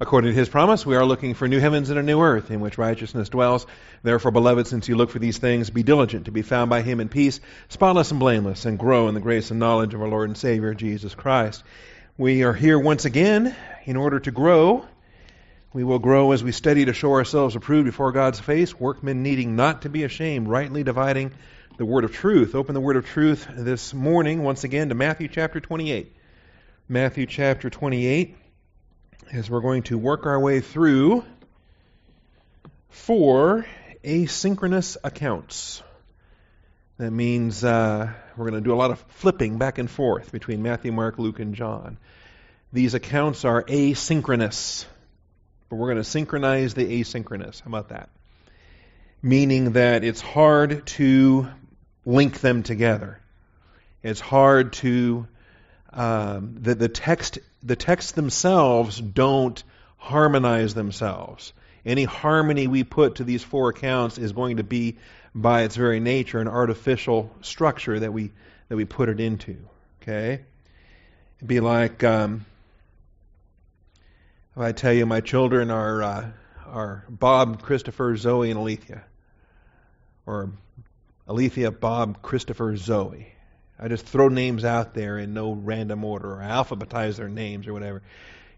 According to his promise, we are looking for new heavens and a new earth in which righteousness dwells. Therefore, beloved, since you look for these things, be diligent to be found by him in peace, spotless and blameless, and grow in the grace and knowledge of our Lord and Savior, Jesus Christ. We are here once again in order to grow. We will grow as we study to show ourselves approved before God's face, workmen needing not to be ashamed, rightly dividing the word of truth. Open the word of truth this morning once again to Matthew chapter 28. Matthew chapter 28 as we're going to work our way through four asynchronous accounts. That means uh, we're going to do a lot of flipping back and forth between Matthew, Mark, Luke, and John. These accounts are asynchronous, but we're going to synchronize the asynchronous. How about that? Meaning that it's hard to link them together. It's hard to um, the, the text the texts themselves don't harmonize themselves. Any harmony we put to these four accounts is going to be, by its very nature, an artificial structure that we that we put it into. Okay, It'd be like um, if I tell you my children are uh, are Bob, Christopher, Zoe, and Alethea, or Alethea, Bob, Christopher, Zoe. I just throw names out there in no random order or alphabetize their names or whatever.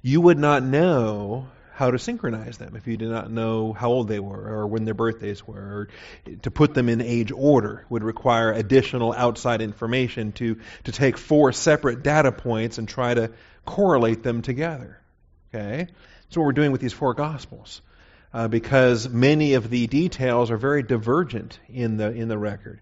You would not know how to synchronize them if you did not know how old they were or when their birthdays were. Or to put them in age order would require additional outside information to, to take four separate data points and try to correlate them together. Okay? That's what we're doing with these four Gospels. Uh, because many of the details are very divergent in the in the record.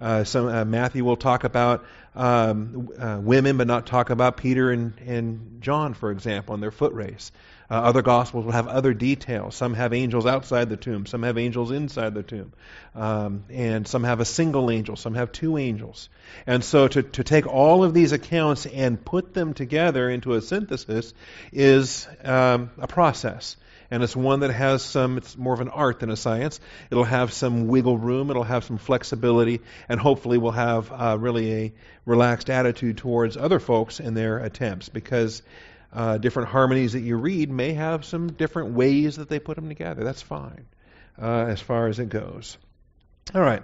Uh, some uh, Matthew will talk about um, uh, women, but not talk about Peter and, and John, for example, in their foot race. Uh, other gospels will have other details. Some have angels outside the tomb. Some have angels inside the tomb. Um, and some have a single angel. Some have two angels. And so to, to take all of these accounts and put them together into a synthesis is um, a process and it's one that has some, it's more of an art than a science. It'll have some wiggle room, it'll have some flexibility, and hopefully we'll have uh, really a relaxed attitude towards other folks in their attempts because uh, different harmonies that you read may have some different ways that they put them together. That's fine uh, as far as it goes. All right.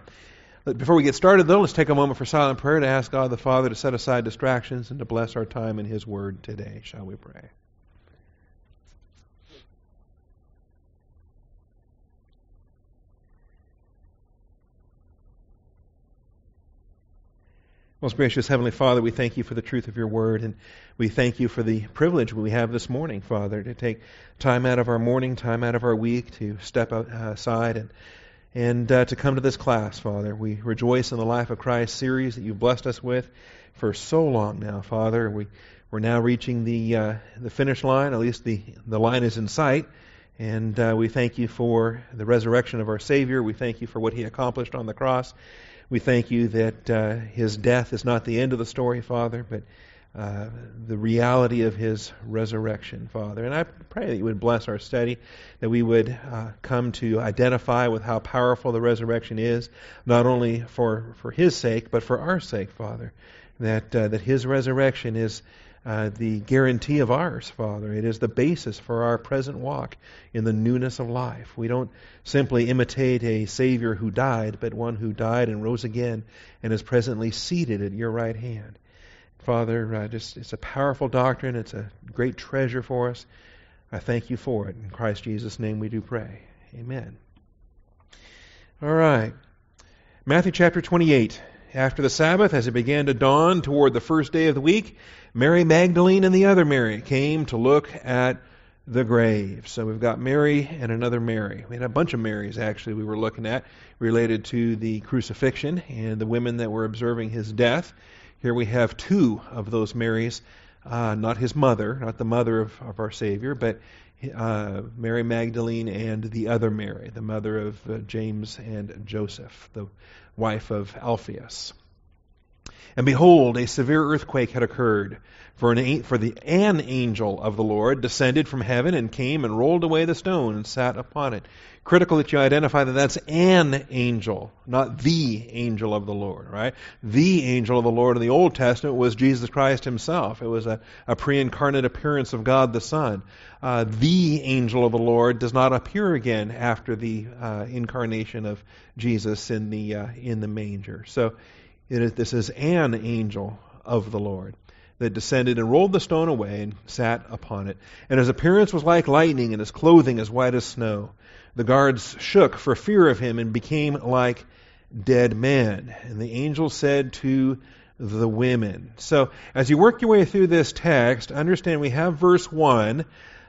Before we get started, though, let's take a moment for silent prayer to ask God the Father to set aside distractions and to bless our time in His Word today. Shall we pray? Most gracious Heavenly Father, we thank you for the truth of your word, and we thank you for the privilege we have this morning, Father, to take time out of our morning, time out of our week, to step outside and and uh, to come to this class, Father. We rejoice in the Life of Christ series that you've blessed us with for so long now, Father. We we're now reaching the uh, the finish line. At least the the line is in sight. And uh, we thank you for the resurrection of our Savior. We thank you for what He accomplished on the cross. We thank you that uh, his death is not the end of the story, Father, but uh, the reality of his resurrection, Father. And I pray that you would bless our study, that we would uh, come to identify with how powerful the resurrection is, not only for, for his sake, but for our sake, Father. That, uh, that his resurrection is uh, the guarantee of ours, Father. It is the basis for our present walk in the newness of life. We don't simply imitate a Savior who died, but one who died and rose again and is presently seated at your right hand. Father, uh, just it's a powerful doctrine. It's a great treasure for us. I thank you for it. In Christ Jesus' name we do pray. Amen. All right. Matthew chapter 28. After the Sabbath, as it began to dawn toward the first day of the week, Mary Magdalene and the other Mary came to look at the grave. So we've got Mary and another Mary. We had a bunch of Marys actually we were looking at related to the crucifixion and the women that were observing his death. Here we have two of those Marys, uh, not his mother, not the mother of, of our Savior, but uh, Mary Magdalene and the other Mary, the mother of uh, James and Joseph, the wife of Alphaeus. And behold, a severe earthquake had occurred. For an, for the, an angel of the Lord descended from heaven and came and rolled away the stone and sat upon it. Critical that you identify that that's an angel, not the angel of the Lord, right? The angel of the Lord in the Old Testament was Jesus Christ himself. It was a, a pre-incarnate appearance of God the Son. Uh, the angel of the Lord does not appear again after the uh, incarnation of Jesus in the uh, in the manger. So this is an angel of the Lord that descended and rolled the stone away and sat upon it. And his appearance was like lightning, and his clothing as white as snow. The guards shook for fear of him and became like dead men. And the angel said to the women. So, as you work your way through this text, understand we have verse 1.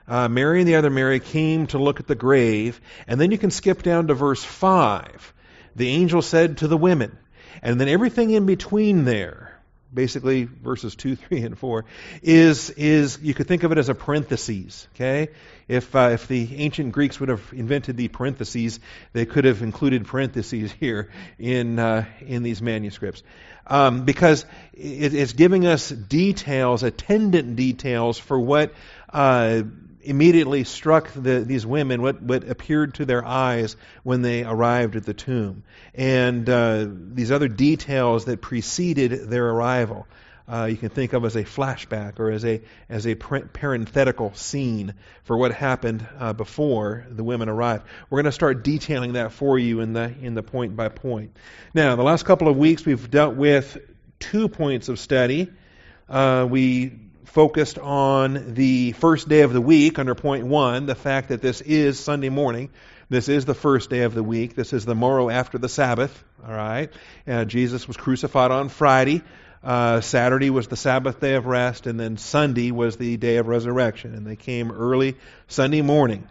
Uh, Mary and the other Mary came to look at the grave. And then you can skip down to verse 5. The angel said to the women. And then everything in between there basically verses 2, 3, and 4, is, is you could think of it as a parenthesis. Okay? If, uh, if the ancient Greeks would have invented the parentheses, they could have included parentheses here in, uh, in these manuscripts. Um, because it, it's giving us details, attendant details for what uh, immediately struck the, these women what, what appeared to their eyes when they arrived at the tomb, and uh, these other details that preceded their arrival. Uh, you can think of as a flashback or as a as a parenthetical scene for what happened uh, before the women arrived. We're going to start detailing that for you in the in the point by point. Now, the last couple of weeks we've dealt with two points of study. Uh, we focused on the first day of the week under point one, the fact that this is Sunday morning. This is the first day of the week. This is the morrow after the Sabbath. All right. Uh, Jesus was crucified on Friday. Uh, Saturday was the Sabbath day of rest, and then Sunday was the day of resurrection. And they came early Sunday morning.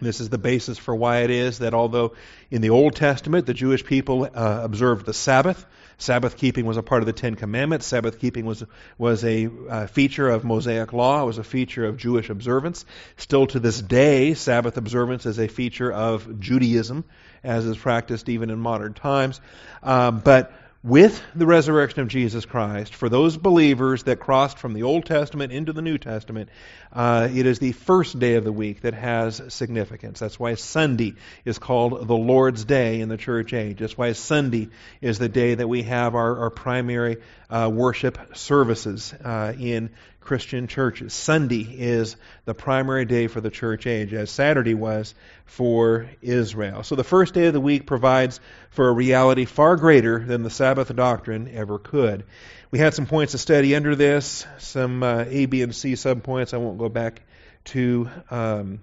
This is the basis for why it is that although in the Old Testament the Jewish people uh, observed the Sabbath, Sabbath keeping was a part of the Ten Commandments. Sabbath keeping was was a uh, feature of Mosaic law. It was a feature of Jewish observance. Still to this day, Sabbath observance is a feature of Judaism, as is practiced even in modern times. Um, but with the resurrection of Jesus Christ, for those believers that crossed from the Old Testament into the New Testament, uh, it is the first day of the week that has significance. That's why Sunday is called the Lord's Day in the church age. That's why Sunday is the day that we have our, our primary uh, worship services uh, in Christian churches. Sunday is the primary day for the church age, as Saturday was for Israel. So the first day of the week provides for a reality far greater than the Sabbath doctrine ever could. We had some points to study under this, some uh, A, B, and C subpoints. I won't go back to um,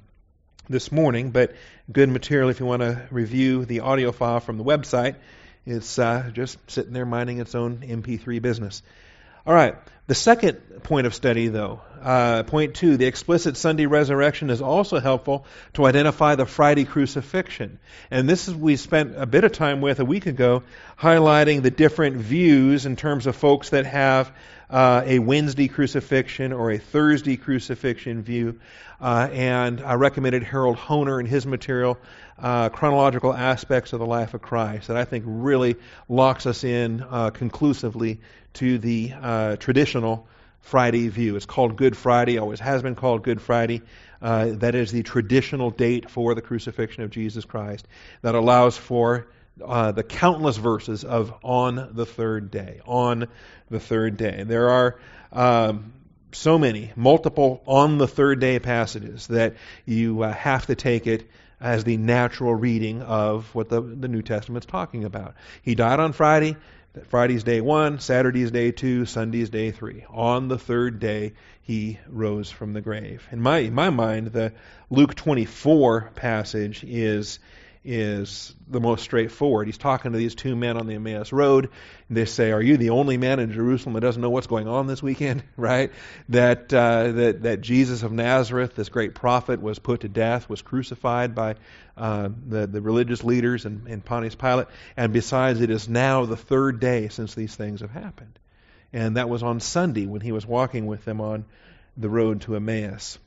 this morning, but good material if you want to review the audio file from the website. It's uh, just sitting there minding its own MP3 business. All right. The second point of study, though, uh, point two, the explicit Sunday resurrection is also helpful to identify the Friday crucifixion. And this is we spent a bit of time with a week ago, highlighting the different views in terms of folks that have uh, a Wednesday crucifixion or a Thursday crucifixion view. Uh, and I recommended Harold Hoehner and his material, uh, Chronological Aspects of the Life of Christ, that I think really locks us in uh, conclusively to the uh, traditional Friday view. It's called Good Friday, always has been called Good Friday. Uh, that is the traditional date for the crucifixion of Jesus Christ that allows for uh, the countless verses of on the third day, on the third day. There are um, so many, multiple on the third day passages that you uh, have to take it as the natural reading of what the, the New Testament's talking about. He died on Friday. Friday's day one, Saturday's day two, Sunday's day three. On the third day, he rose from the grave. In my, in my mind, the Luke 24 passage is is the most straightforward. He's talking to these two men on the Emmaus Road. They say, "Are you the only man in Jerusalem that doesn't know what's going on this weekend?" right? That uh, that that Jesus of Nazareth, this great prophet, was put to death, was crucified by uh, the the religious leaders and, and Pontius Pilate. And besides, it is now the third day since these things have happened, and that was on Sunday when he was walking with them on the road to Emmaus.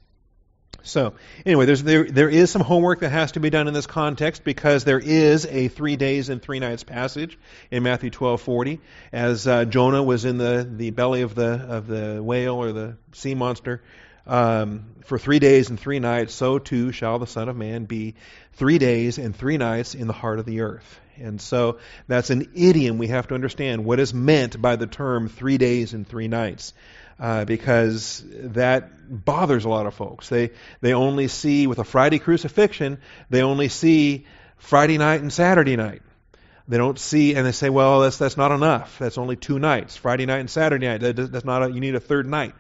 So, anyway, there, there is some homework that has to be done in this context because there is a three days and three nights passage in Matthew 12:40, as uh, Jonah was in the, the belly of the of the whale or the sea monster um, for three days and three nights. So too shall the Son of Man be three days and three nights in the heart of the earth. And so that's an idiom we have to understand what is meant by the term three days and three nights uh, because that bothers a lot of folks. They they only see with a Friday crucifixion, they only see Friday night and Saturday night. They don't see, and they say, well, that's that's not enough. That's only two nights, Friday night and Saturday night. That, that's not. A, you need a third night,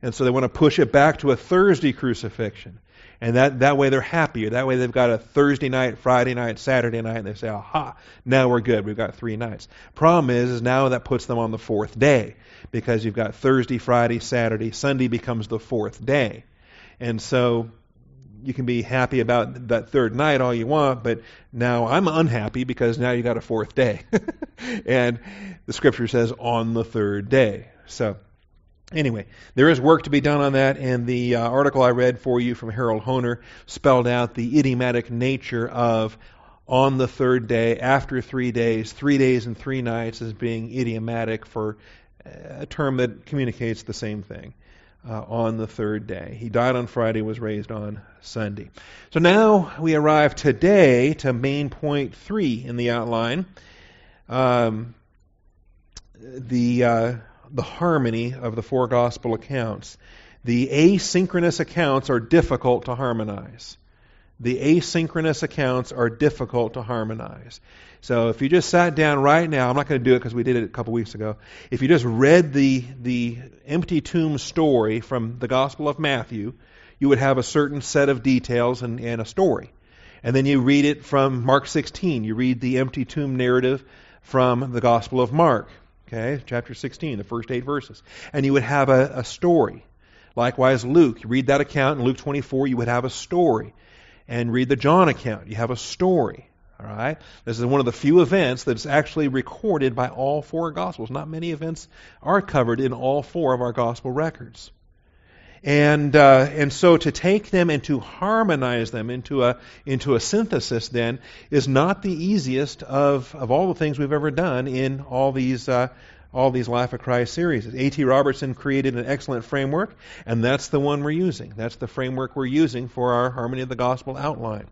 and so they want to push it back to a Thursday crucifixion. And that, that way they're happier. That way they've got a Thursday night, Friday night, Saturday night, and they say, aha, now we're good. We've got three nights. Problem is, is now that puts them on the fourth day because you've got Thursday, Friday, Saturday. Sunday becomes the fourth day. And so you can be happy about that third night all you want, but now I'm unhappy because now you got a fourth day. and the scripture says on the third day. So Anyway, there is work to be done on that, and the uh, article I read for you from Harold Hoehner spelled out the idiomatic nature of on the third day, after three days, three days and three nights as being idiomatic for a term that communicates the same thing. Uh, on the third day. He died on Friday, was raised on Sunday. So now we arrive today to main point three in the outline. Um, the uh, the harmony of the four gospel accounts. The asynchronous accounts are difficult to harmonize. The asynchronous accounts are difficult to harmonize. So if you just sat down right now, I'm not going to do it because we did it a couple weeks ago. If you just read the the empty tomb story from the Gospel of Matthew, you would have a certain set of details and, and a story. And then you read it from Mark 16. You read the empty tomb narrative from the Gospel of Mark. Okay, chapter 16, the first eight verses. And you would have a, a story. Likewise, Luke, you read that account in Luke 24, you would have a story. And read the John account, you have a story. All right? This is one of the few events that's actually recorded by all four Gospels. Not many events are covered in all four of our Gospel records. And, uh, and so to take them and to harmonize them into a, into a synthesis then is not the easiest of, of all the things we've ever done in all these, uh, all these Life of Christ series. A.T. Robertson created an excellent framework, and that's the one we're using. That's the framework we're using for our Harmony of the Gospel outline.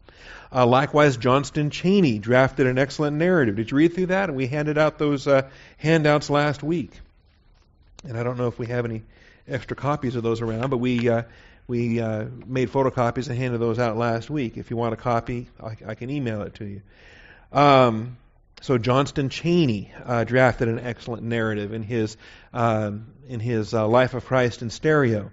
Uh, likewise, Johnston Cheney drafted an excellent narrative. Did you read through that? And we handed out those uh, handouts last week. And I don't know if we have any extra copies of those around, but we uh, we uh, made photocopies and handed those out last week. If you want a copy, I, I can email it to you. Um, so Johnston Cheney uh, drafted an excellent narrative in his um, in his uh, Life of Christ in stereo.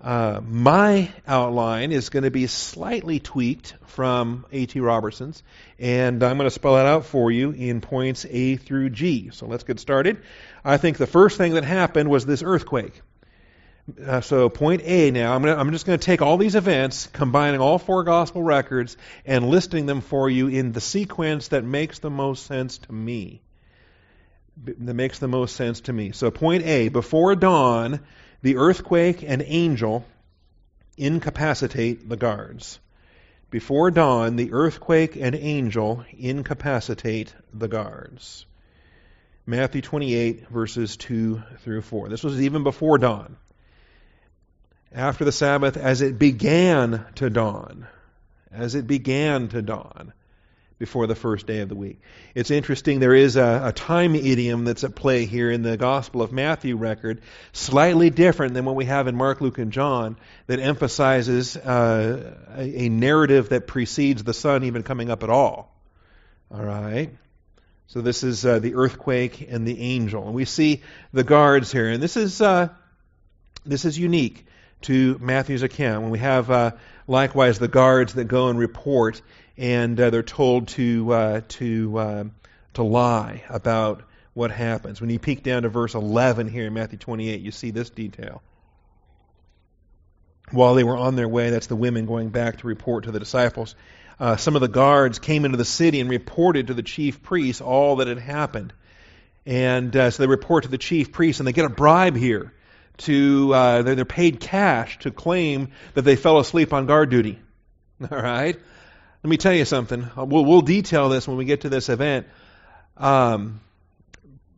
Uh, my outline is going to be slightly tweaked from A.T. Robertson's, and I'm going to spell it out for you in points A through G. So let's get started. I think the first thing that happened was this earthquake. Uh, so point A now, I'm, gonna, I'm just going to take all these events, combining all four gospel records, and listing them for you in the sequence that makes the most sense to me. That makes the most sense to me. So point A, before dawn, the earthquake and angel incapacitate the guards. Before dawn, the earthquake and angel incapacitate the guards. Matthew 28, verses 2 through 4. This was even before dawn after the Sabbath as it began to dawn. As it began to dawn before the first day of the week. It's interesting, there is a, a, time idiom that's at play here in the Gospel of Matthew record, slightly different than what we have in Mark, Luke, and John, that emphasizes uh, a, a narrative that precedes the sun even coming up at all. All right? So this is uh, the earthquake and the angel. And we see the guards here. And this is, uh, this is unique to Matthew's account. When we have uh, likewise the guards that go and report, and uh, they're told to uh, to uh, to lie about what happens. When you peek down to verse 11 here in Matthew 28, you see this detail. While they were on their way, that's the women going back to report to the disciples. Uh, some of the guards came into the city and reported to the chief priests all that had happened. And uh, so they report to the chief priests, and they get a bribe here to, uh, they're, paid cash to claim that they fell asleep on guard duty. All right? Let me tell you something. We'll, we'll detail this when we get to this event. Um,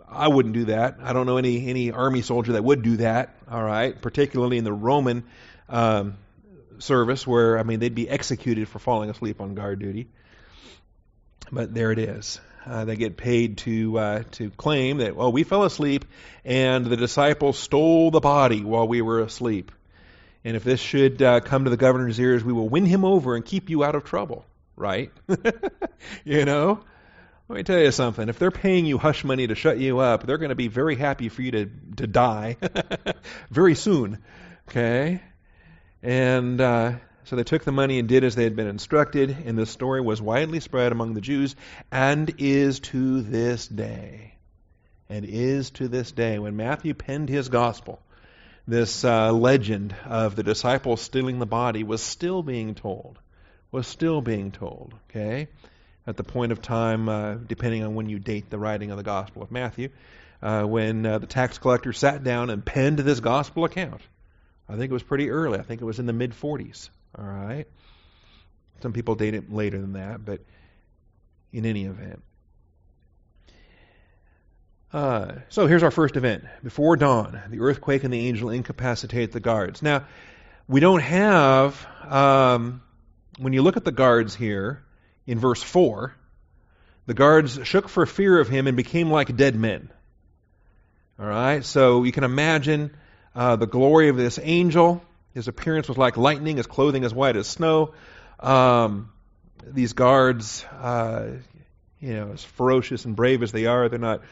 I wouldn't do that. I don't know any any army soldier that would do that. All right, particularly in the Roman um, service, where I mean they'd be executed for falling asleep on guard duty. But there it is. Uh, they get paid to uh, to claim that well we fell asleep and the disciples stole the body while we were asleep. And if this should uh, come to the governor's ears, we will win him over and keep you out of trouble. Right? you know. Let me tell you something. If they're paying you hush money to shut you up, they're going to be very happy for you to, to die very soon. Okay? And uh, so they took the money and did as they had been instructed, and this story was widely spread among the Jews and is to this day. And is to this day. When Matthew penned his gospel, this uh, legend of the disciples stealing the body was still being told. Was still being told. Okay? at the point of time, uh, depending on when you date the writing of the Gospel of Matthew, uh, when uh, the tax collector sat down and penned this Gospel account. I think it was pretty early. I think it was in the mid 40s. All right. Some people date it later than that, but in any event. Uh, so here's our first event. Before dawn, the earthquake and the angel incapacitate the guards. Now, we don't have, um, when you look at the guards here, in verse 4, the guards shook for fear of him and became like dead men. All right, so you can imagine uh, the glory of this angel. His appearance was like lightning, his clothing as white as snow. Um, these guards, uh, you know, as ferocious and brave as they are, they're not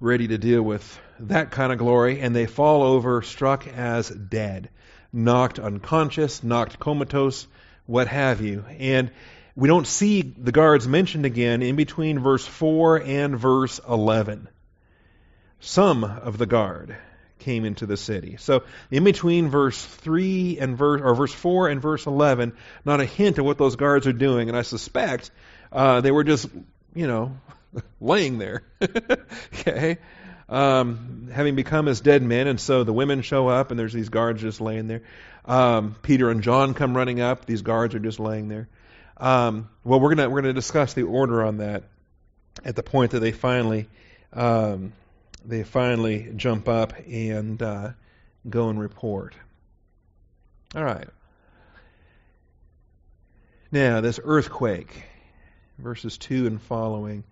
ready to deal with that kind of glory, and they fall over, struck as dead, knocked unconscious, knocked comatose, what have you. And we don't see the guards mentioned again in between verse 4 and verse 11. Some of the guard came into the city. So in between verse 3 and verse or verse 4 and verse 11, not a hint of what those guards are doing, and I suspect uh, they were just, you know, laying there. okay, um, having become as dead men, and so the women show up, and there's these guards just laying there. Um, Peter and John come running up; these guards are just laying there. Um, well, we're gonna we're gonna discuss the order on that at the point that they finally um, they finally jump up and uh, go and report. All right. Now this earthquake, verses two and following.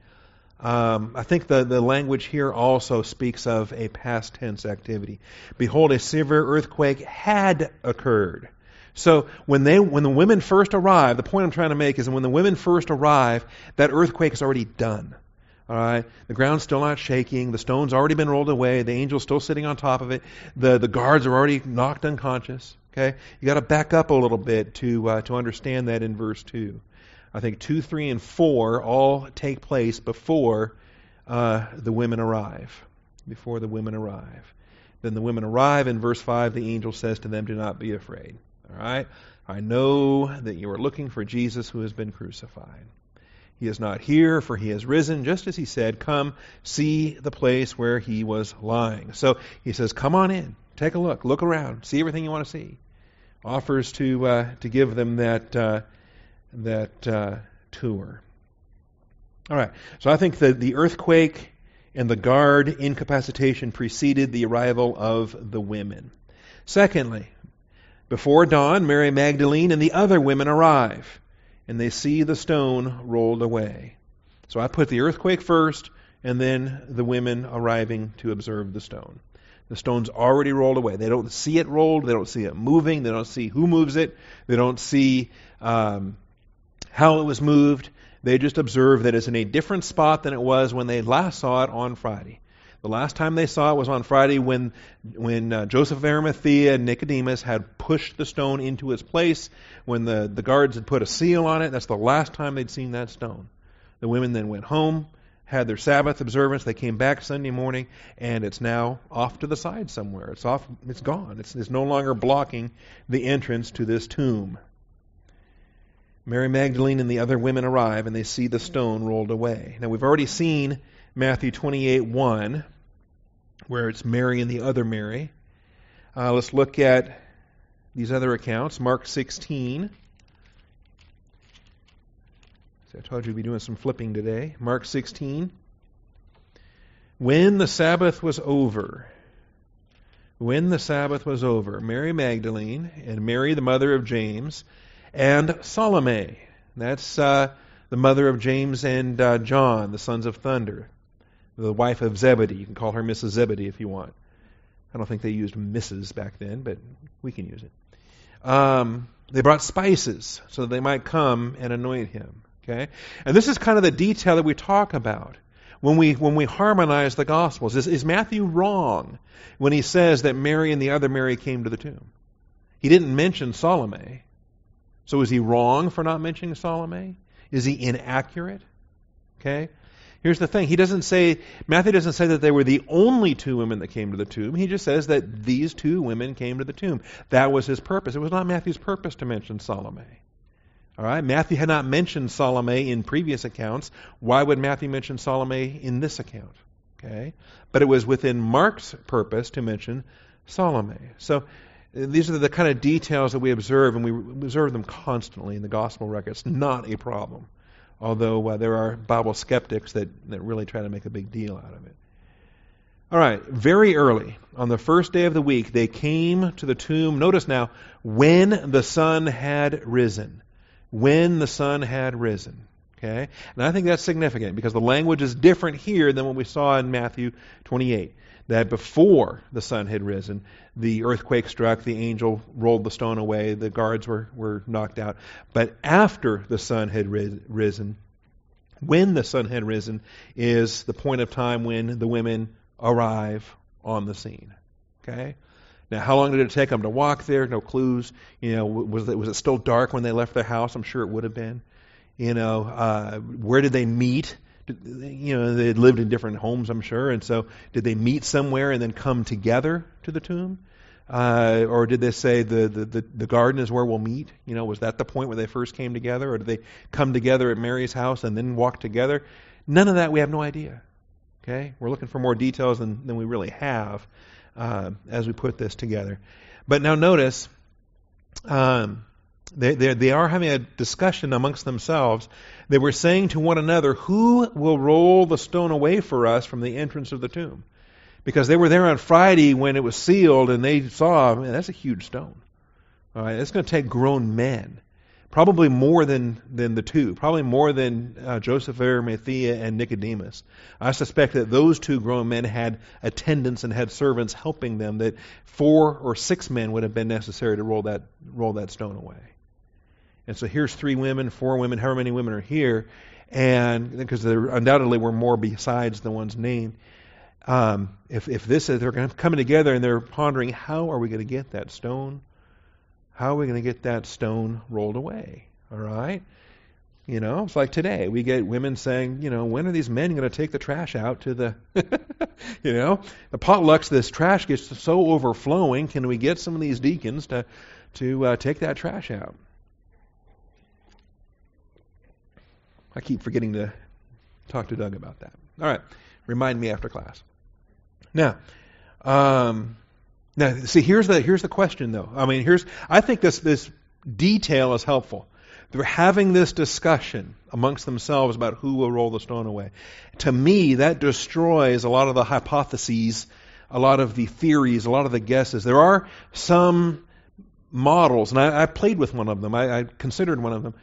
Um, I think the, the language here also speaks of a past tense activity. Behold, a severe earthquake had occurred. So when they when the women first arrive, the point I'm trying to make is when the women first arrive, that earthquake is already done. All right, the ground's still not shaking. The stone's already been rolled away. The angel's still sitting on top of it. The the guards are already knocked unconscious. Okay, you got to back up a little bit to uh, to understand that in verse two. I think two, three, and four all take place before uh, the women arrive. Before the women arrive. Then the women arrive. In verse five, the angel says to them, "Do not be afraid." All right? I know that you are looking for Jesus who has been crucified. He is not here, for he has risen, just as he said, Come, see the place where he was lying. So he says, Come on in, take a look, look around, see everything you want to see. Offers to uh, to give them that uh, that uh, tour. All right. So I think that the earthquake and the guard incapacitation preceded the arrival of the women. Secondly, before dawn, Mary Magdalene and the other women arrive, and they see the stone rolled away. So I put the earthquake first, and then the women arriving to observe the stone. The stone's already rolled away. They don't see it rolled. They don't see it moving. They don't see who moves it. They don't see um, how it was moved. They just observe that it's in a different spot than it was when they last saw it on Friday. The last time they saw it was on Friday when, when uh, Joseph of Arimathea and Nicodemus had pushed the stone into its place, when the, the guards had put a seal on it. That's the last time they'd seen that stone. The women then went home, had their Sabbath observance. They came back Sunday morning, and it's now off to the side somewhere. It's off. It's gone. It's, it's no longer blocking the entrance to this tomb. Mary Magdalene and the other women arrive, and they see the stone rolled away. Now we've already seen Matthew 28 1 where it's Mary and the other Mary. Uh, let's look at these other accounts. Mark 16. So I told you we'd be doing some flipping today. Mark 16. When the Sabbath was over, when the Sabbath was over, Mary Magdalene and Mary, the mother of James, and Salome, that's uh, the mother of James and uh, John, the sons of thunder, the wife of Zebedee. You can call her Mrs. Zebedee if you want. I don't think they used Mrs. back then, but we can use it. Um, they brought spices so that they might come and anoint him. Okay, and this is kind of the detail that we talk about when we when we harmonize the Gospels. Is, is Matthew wrong when he says that Mary and the other Mary came to the tomb? He didn't mention Salome. So is he wrong for not mentioning Salome? Is he inaccurate? Okay. Here's the thing. He doesn't say, Matthew doesn't say that they were the only two women that came to the tomb. He just says that these two women came to the tomb. That was his purpose. It was not Matthew's purpose to mention Salome. All right. Matthew had not mentioned Salome in previous accounts. Why would Matthew mention Salome in this account? Okay. But it was within Mark's purpose to mention Salome. So uh, these are the kind of details that we observe, and we observe them constantly in the gospel records. Not a problem, although uh, there are Bible skeptics that, that really try to make a big deal out of it. All right, very early, on the first day of the week, they came to the tomb. Notice now, when the sun had risen. When the sun had risen. Okay? And I think that's significant because the language is different here than what we saw in Matthew 28 that before the sun had risen, the earthquake struck, the angel rolled the stone away, the guards were, were knocked out. But after the sun had risen, when the sun had risen, is the point of time when the women arrive on the scene. Okay? Now, how long did it take them to walk there? No clues. You know, was it, was it still dark when they left their house? I'm sure it would have been. You know, uh, where did they meet? You know, they lived in different homes, I'm sure, and so did they meet somewhere and then come together to the tomb? Uh, or did they say the, the, the, the, garden is where we'll meet? You know, was that the point where they first came together? Or did they come together at Mary's house and then walk together? None of that, we have no idea. Okay? We're looking for more details than, than we really have uh, as we put this together. But now notice, um, they, they, they are having a discussion amongst themselves. They were saying to one another, Who will roll the stone away for us from the entrance of the tomb? Because they were there on Friday when it was sealed and they saw, man, that's a huge stone. All right, it's going to take grown men. Probably more than, than the two. Probably more than uh, Joseph Arimathea and Nicodemus. I suspect that those two grown men had attendants and had servants helping them, that four or six men would have been necessary to roll that, roll that stone away. And so here's three women, four women, however many women are here, and because there undoubtedly were more besides the ones named. Um, if if this is they're coming together and they're pondering how are we going to get that stone? How are we going to get that stone rolled away? All right. You know, it's like today we get women saying, you know, when are these men going to take the trash out to the, you know, the potlucks? This trash gets so overflowing. Can we get some of these deacons to to uh, take that trash out? I keep forgetting to talk to Doug about that. All right, remind me after class. Now, um, now see here's the here's the question though. I mean, here's I think this this detail is helpful. They're having this discussion amongst themselves about who will roll the stone away. To me, that destroys a lot of the hypotheses, a lot of the theories, a lot of the guesses. There are some models, and I, I played with one of them. I, I considered one of them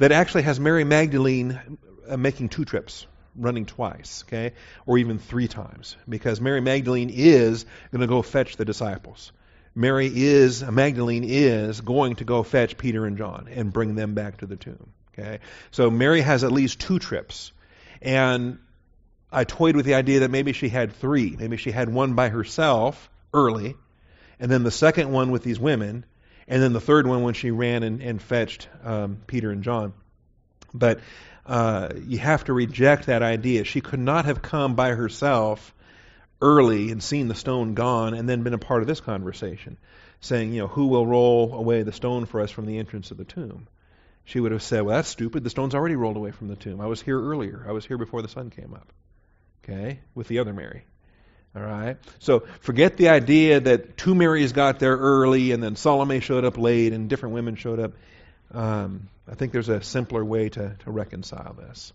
that actually has Mary Magdalene uh, making two trips, running twice, okay, or even three times, because Mary Magdalene is going to go fetch the disciples. Mary is Magdalene is going to go fetch Peter and John and bring them back to the tomb. Okay, so Mary has at least two trips, and I toyed with the idea that maybe she had three. Maybe she had one by herself early, and then the second one with these women, and then the third one when she ran and, and fetched um, Peter and John. But uh, you have to reject that idea. She could not have come by herself early and seen the stone gone and then been a part of this conversation, saying, you know, who will roll away the stone for us from the entrance of the tomb? She would have said, well, that's stupid. The stone's already rolled away from the tomb. I was here earlier. I was here before the sun came up. Okay? With the other Mary. All right? So forget the idea that two Marys got there early and then Salome showed up late and different women showed up. Um, I think there's a simpler way to, to reconcile this.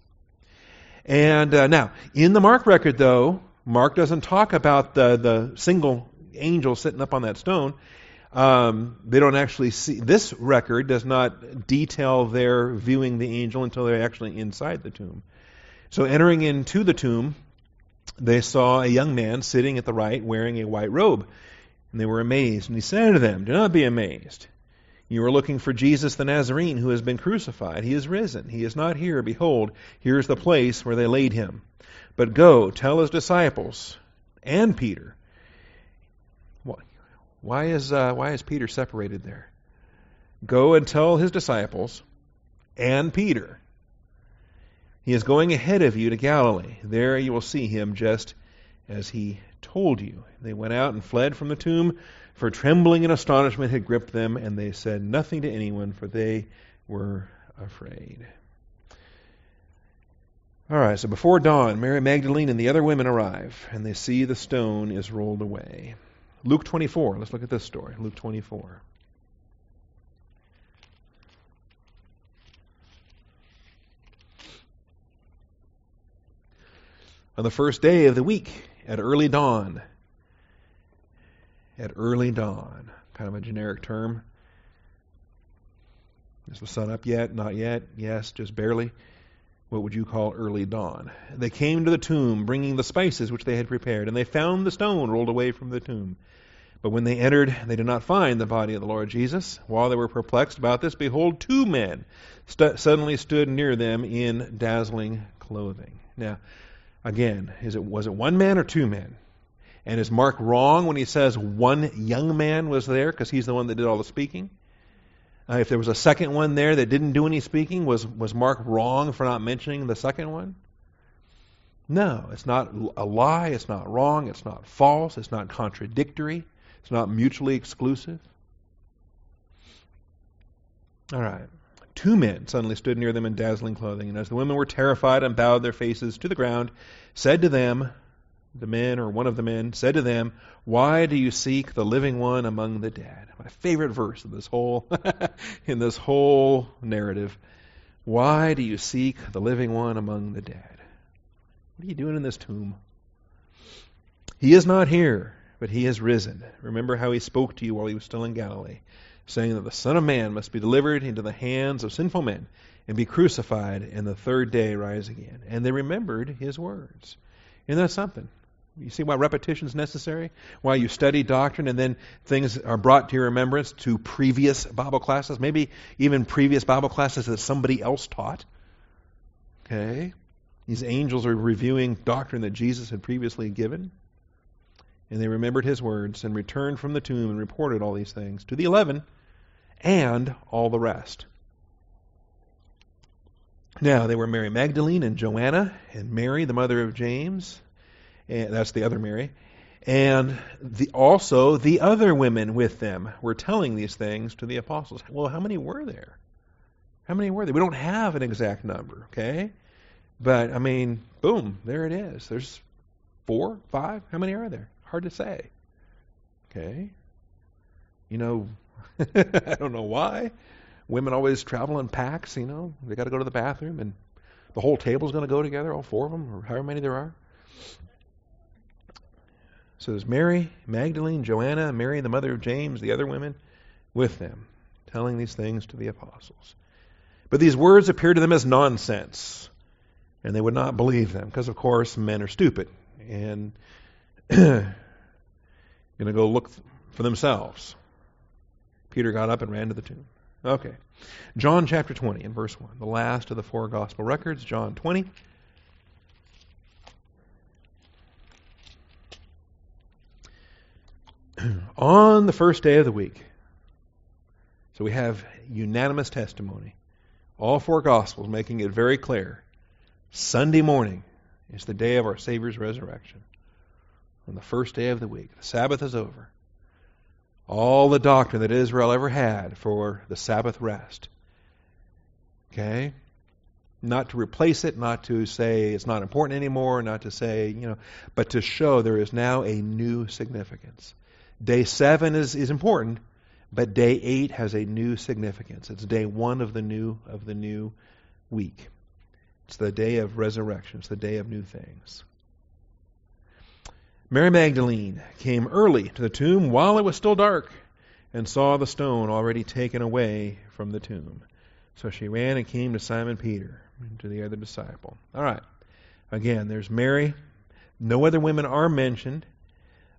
And uh, now, in the Mark record, though, Mark doesn't talk about the, the single angel sitting up on that stone. Um, they don't actually see, this record does not detail their viewing the angel until they're actually inside the tomb. So entering into the tomb, they saw a young man sitting at the right wearing a white robe. And they were amazed. And he said to them, Do not be amazed. You are looking for Jesus the Nazarene who has been crucified. He is risen. He is not here. Behold, here is the place where they laid him. But go, tell his disciples and Peter. Why is, uh, why is Peter separated there? Go and tell his disciples and Peter he is going ahead of you to Galilee. There you will see him just as he told you. They went out and fled from the tomb, for trembling and astonishment had gripped them, and they said nothing to anyone, for they were afraid. All right, so before dawn, Mary Magdalene and the other women arrive, and they see the stone is rolled away. Luke 24, let's look at this story. Luke 24. On the first day of the week at early dawn. At early dawn. Kind of a generic term. Is the sun up yet? Not yet? Yes, just barely. What would you call early dawn? They came to the tomb, bringing the spices which they had prepared, and they found the stone rolled away from the tomb. But when they entered, they did not find the body of the Lord Jesus. While they were perplexed about this, behold, two men st- suddenly stood near them in dazzling clothing. Now, Again, is it was it one man or two men? And is Mark wrong when he says one young man was there because he's the one that did all the speaking? Uh, if there was a second one there that didn't do any speaking, was was Mark wrong for not mentioning the second one? No, it's not a lie. It's not wrong. It's not false. It's not contradictory. It's not mutually exclusive. All right. Two men suddenly stood near them in dazzling clothing, and as the women were terrified and bowed their faces to the ground, said to them, the men or one of the men said to them, "Why do you seek the living one among the dead?" My favorite verse in this whole in this whole narrative. Why do you seek the living one among the dead? What are you doing in this tomb? He is not here, but he has risen. Remember how he spoke to you while he was still in Galilee saying that the Son of Man must be delivered into the hands of sinful men and be crucified and the third day rise again. And they remembered his words. Isn't that something? You see why repetition is necessary? Why you study doctrine and then things are brought to your remembrance to previous Bible classes, maybe even previous Bible classes that somebody else taught. Okay? These angels are reviewing doctrine that Jesus had previously given. And they remembered his words and returned from the tomb and reported all these things to the eleven and all the rest. Now, they were Mary Magdalene and Joanna and Mary, the mother of James. And that's the other Mary. And the, also the other women with them were telling these things to the apostles. Well, how many were there? How many were there? We don't have an exact number, okay? But, I mean, boom, there it is. There's four, five. How many are there? Hard to say. Okay? You know, I don't know why. Women always travel in packs, you know. They got to go to the bathroom, and the whole table's going to go together, all four of them, or however many there are. So there's Mary, Magdalene, Joanna, Mary, the mother of James, the other women with them, telling these things to the apostles. But these words appear to them as nonsense, and they would not believe them, because, of course, men are stupid and going to go look for themselves. Peter got up and ran to the tomb. Okay. John chapter 20 and verse 1, the last of the four gospel records, John 20. On the first day of the week, so we have unanimous testimony. All four gospels making it very clear. Sunday morning is the day of our Savior's resurrection. On the first day of the week, the Sabbath is over all the doctrine that Israel ever had for the Sabbath rest. Okay? not to replace it, not to say it's not important anymore, not to say, you know, but to show there is now a new significance. Day seven is, is important, but day eight has a new significance. It's day one of the new of the new week. It's the day of resurrection. It's the day of new things. Mary Magdalene came early to the tomb while it was still dark and saw the stone already taken away from the tomb. So she ran and came to Simon Peter and to the other disciple. All right. Again, there's Mary. No other women are mentioned,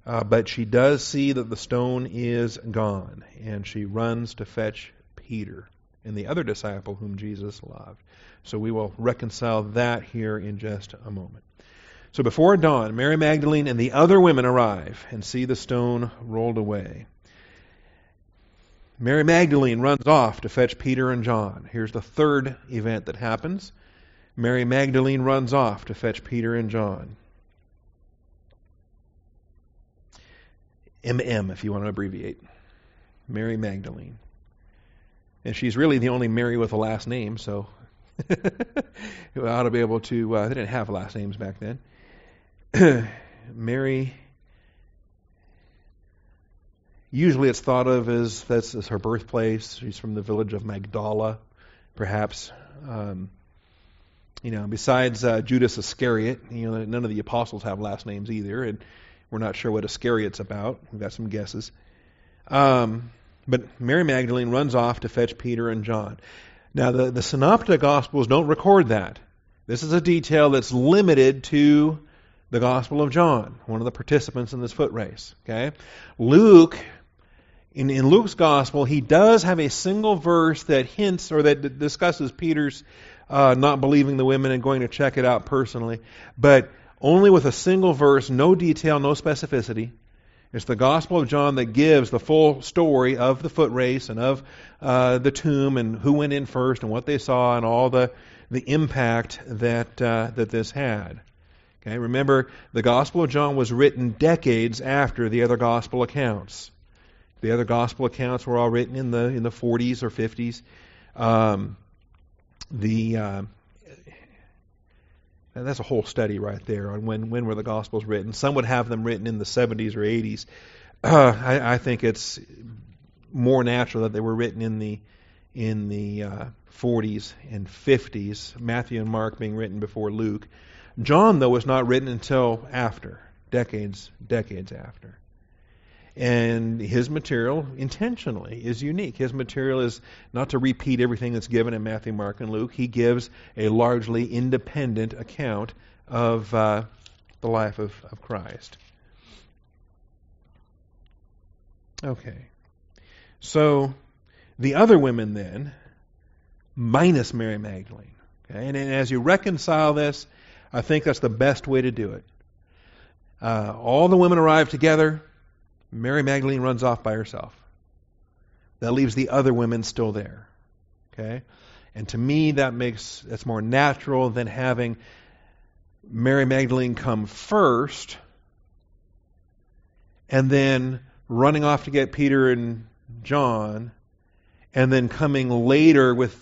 uh, but she does see that the stone is gone, and she runs to fetch Peter and the other disciple whom Jesus loved. So we will reconcile that here in just a moment. So before dawn, Mary Magdalene and the other women arrive and see the stone rolled away. Mary Magdalene runs off to fetch Peter and John. Here's the third event that happens. Mary Magdalene runs off to fetch Peter and John. MM, if you want to abbreviate. Mary Magdalene. And she's really the only Mary with a last name, so ought to be able to. Uh, they didn't have last names back then. Mary, usually it's thought of as that's as her birthplace. She's from the village of Magdala, perhaps. Um, you know, besides uh, Judas Iscariot, you know, none of the apostles have last names either, and we're not sure what Iscariot's about. We've got some guesses. Um, but Mary Magdalene runs off to fetch Peter and John. Now, the, the Synoptic Gospels don't record that. This is a detail that's limited to the Gospel of John, one of the participants in this foot race. Okay, Luke, in, in Luke's Gospel, he does have a single verse that hints or that discusses Peter's uh, not believing the women and going to check it out personally, but only with a single verse, no detail, no specificity. It's the Gospel of John that gives the full story of the foot race and of uh, the tomb and who went in first and what they saw and all the the impact that uh, that this had. Okay, remember, the Gospel of John was written decades after the other Gospel accounts. The other Gospel accounts were all written in the in the 40s or 50s. Um, the uh, that's a whole study right there on when when were the Gospels written. Some would have them written in the 70s or 80s. Uh, I, I, think it's more natural that they were written in the in the uh, 40s and 50s. Matthew and Mark being written before Luke. John, though, was not written until after, decades, decades after. And his material, intentionally, is unique. His material is not to repeat everything that's given in Matthew, Mark, and Luke. He gives a largely independent account of uh, the life of, of Christ. Okay. So, the other women then, minus Mary Magdalene. Okay? And, and as you reconcile this, I think that's the best way to do it. Uh, all the women arrive together. Mary Magdalene runs off by herself. That leaves the other women still there. Okay? And to me, that makes it's more natural than having Mary Magdalene come first and then running off to get Peter and John and then coming later with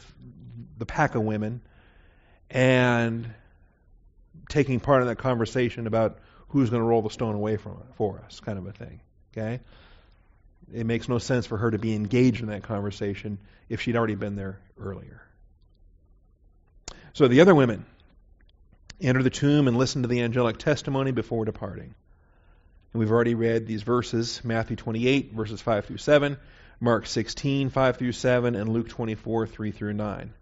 the pack of women and taking part in that conversation about who's going to roll the stone away from it for us, kind of a thing. Okay? It makes no sense for her to be engaged in that conversation if she'd already been there earlier. So the other women enter the tomb and listen to the angelic testimony before departing. And we've already read these verses Matthew 28, verses 5 through 7, Mark 16, 5 through 7, and Luke 24, 3 through 9.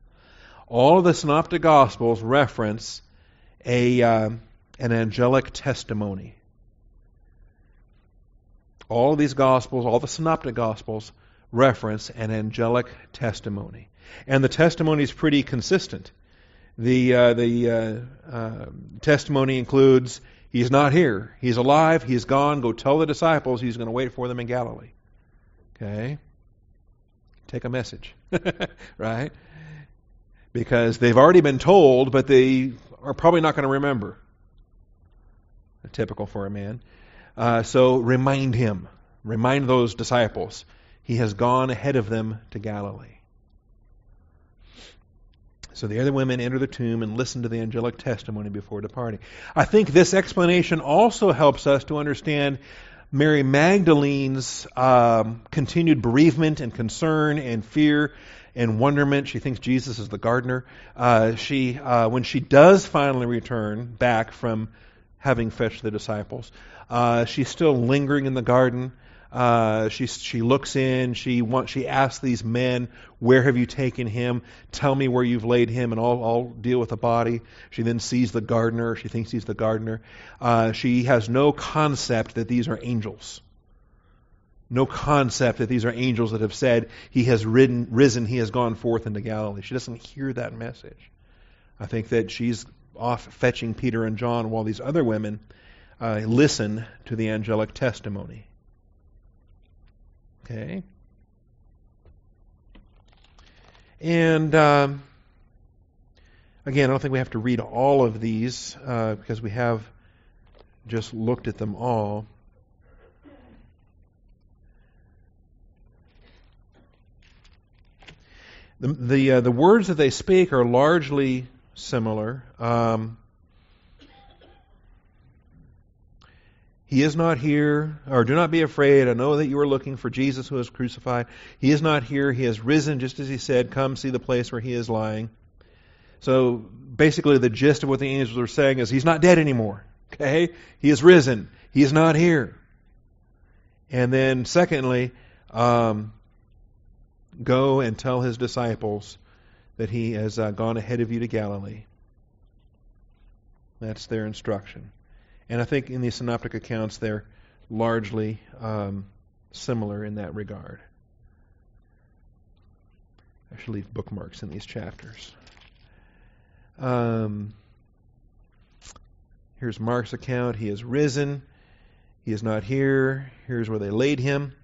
All of the synoptic gospels reference a, uh, an angelic testimony. All of these gospels, all the synoptic gospels, reference an angelic testimony. And the testimony is pretty consistent. The, uh, the uh, uh, testimony includes He's not here. He's alive. He's gone. Go tell the disciples he's going to wait for them in Galilee. Okay? Take a message. right? Because they've already been told, but they are probably not going to remember. Typical for a man. Uh, so remind him, remind those disciples, he has gone ahead of them to Galilee. So the other women enter the tomb and listen to the angelic testimony before departing. I think this explanation also helps us to understand Mary Magdalene's um, continued bereavement and concern and fear and wonderment. She thinks Jesus is the gardener. Uh, she, uh, when she does finally return back from having fetched the disciples, uh, she's still lingering in the garden. Uh, she she looks in. She wants. She asks these men, "Where have you taken him? Tell me where you've laid him, and I'll, I'll deal with the body." She then sees the gardener. She thinks he's the gardener. Uh, she has no concept that these are angels. No concept that these are angels that have said, "He has ridden, risen. He has gone forth into Galilee." She doesn't hear that message. I think that she's off fetching Peter and John while these other women uh, listen to the angelic testimony. Okay? And um, again, I don't think we have to read all of these uh, because we have just looked at them all. The the, uh, the words that they speak are largely similar. Um, He is not here, or do not be afraid. I know that you are looking for Jesus who was crucified. He is not here. He has risen just as he said. Come see the place where he is lying. So basically, the gist of what the angels are saying is he's not dead anymore. Okay? He is risen. He is not here. And then, secondly, um, go and tell his disciples that he has uh, gone ahead of you to Galilee. That's their instruction. And I think in the synoptic accounts, they're largely um, similar in that regard. I should leave bookmarks in these chapters. Um, here's Mark's account. He is risen. He is not here. Here's where they laid him.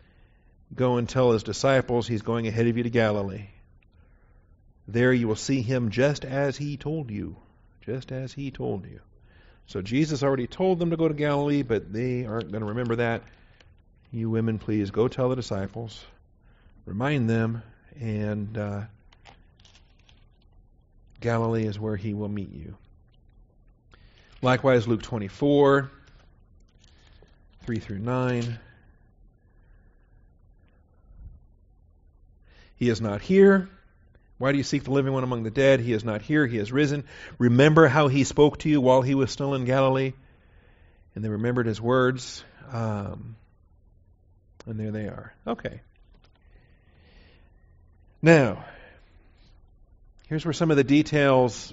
Go and tell his disciples he's going ahead of you to Galilee. There you will see him just as he told you. Just as he told you. So Jesus already told them to go to Galilee, but they aren't going to remember that. You women, please go tell the disciples, remind them, and uh, Galilee is where he will meet you. Likewise, Luke 24, 3 through 9. He is not here. Why do you seek the living one among the dead? He is not here, he has risen. Remember how he spoke to you while he was still in Galilee? And they remembered his words. Um, and there they are. Okay. Now, here's where some of the details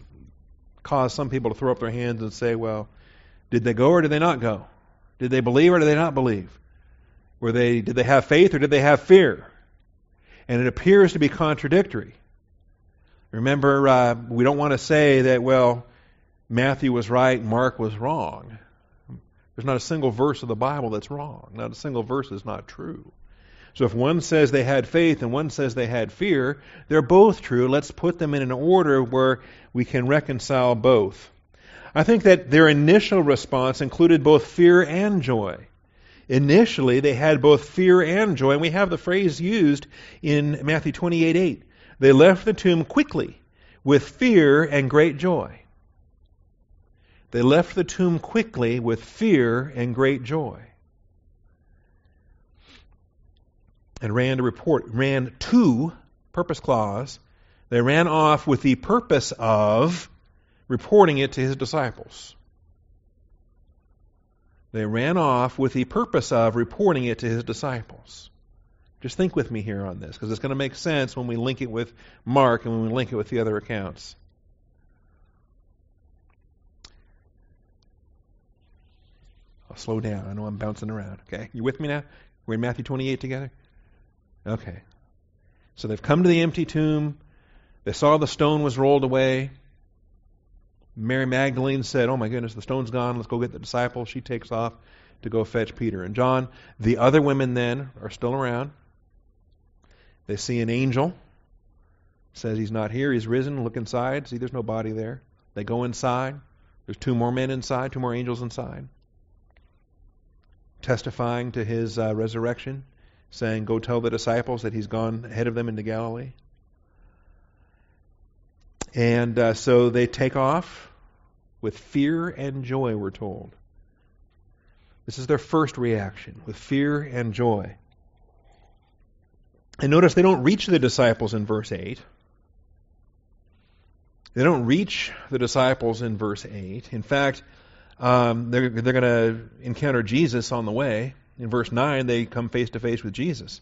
cause some people to throw up their hands and say, well, did they go or did they not go? Did they believe or did they not believe? Were they did they have faith or did they have fear? And it appears to be contradictory. Remember, uh, we don't want to say that, well, Matthew was right, Mark was wrong. There's not a single verse of the Bible that's wrong. Not a single verse is not true. So if one says they had faith and one says they had fear, they're both true. Let's put them in an order where we can reconcile both. I think that their initial response included both fear and joy. Initially, they had both fear and joy, and we have the phrase used in Matthew 28 8. They left the tomb quickly with fear and great joy. They left the tomb quickly with fear and great joy. And ran to report, ran to, purpose clause, they ran off with the purpose of reporting it to his disciples. They ran off with the purpose of reporting it to his disciples. Just think with me here on this, because it's going to make sense when we link it with Mark and when we link it with the other accounts. I'll slow down. I know I'm bouncing around. Okay, you with me now? We're in Matthew 28 together. Okay. So they've come to the empty tomb. They saw the stone was rolled away. Mary Magdalene said, Oh my goodness, the stone's gone. Let's go get the disciples. She takes off to go fetch Peter and John. The other women then are still around. They see an angel. Says he's not here, he's risen. Look inside. See, there's no body there. They go inside. There's two more men inside, two more angels inside, testifying to his uh, resurrection, saying, Go tell the disciples that he's gone ahead of them into Galilee. And uh, so they take off with fear and joy, we're told. This is their first reaction, with fear and joy. And notice they don't reach the disciples in verse 8. They don't reach the disciples in verse 8. In fact, um, they're, they're going to encounter Jesus on the way. In verse 9, they come face to face with Jesus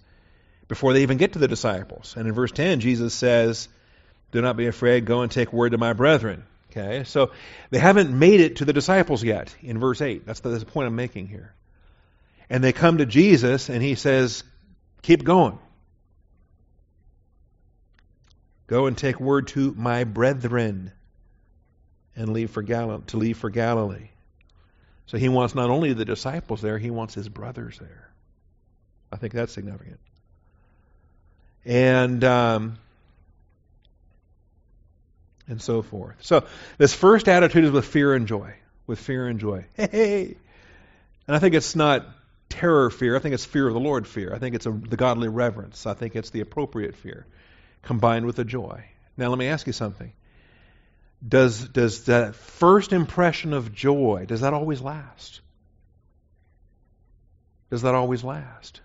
before they even get to the disciples. And in verse 10, Jesus says, Do not be afraid, go and take word to my brethren. Okay, so they haven't made it to the disciples yet in verse 8. That's the, that's the point I'm making here. And they come to Jesus, and he says, Keep going. Go and take word to my brethren and leave for Gal- to leave for Galilee. So he wants not only the disciples there, he wants his brothers there. I think that's significant. And um, and so forth. So this first attitude is with fear and joy. With fear and joy. Hey, and I think it's not terror fear. I think it's fear of the Lord fear. I think it's a, the godly reverence. I think it's the appropriate fear combined with the joy. Now let me ask you something. Does does that first impression of joy does that always last? Does that always last?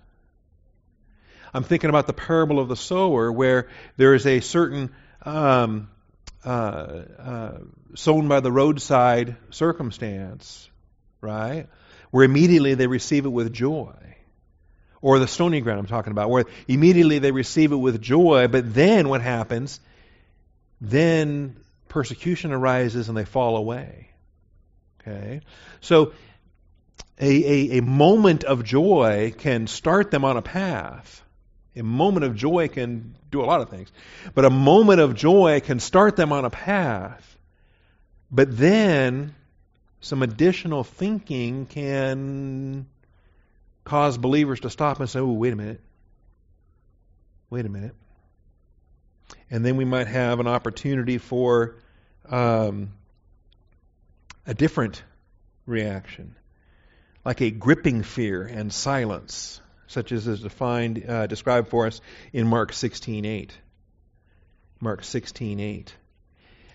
I'm thinking about the parable of the sower, where there is a certain um, uh, uh, sown by the roadside circumstance, right? Where immediately they receive it with joy. Or the stony ground I'm talking about, where immediately they receive it with joy, but then what happens? Then persecution arises and they fall away. Okay? So a, a, a moment of joy can start them on a path. A moment of joy can do a lot of things. But a moment of joy can start them on a path. But then some additional thinking can cause believers to stop and say, oh, wait a minute. Wait a minute. And then we might have an opportunity for um, a different reaction, like a gripping fear and silence, such as is defined, uh, described for us in Mark 16:8. Mark 16:8.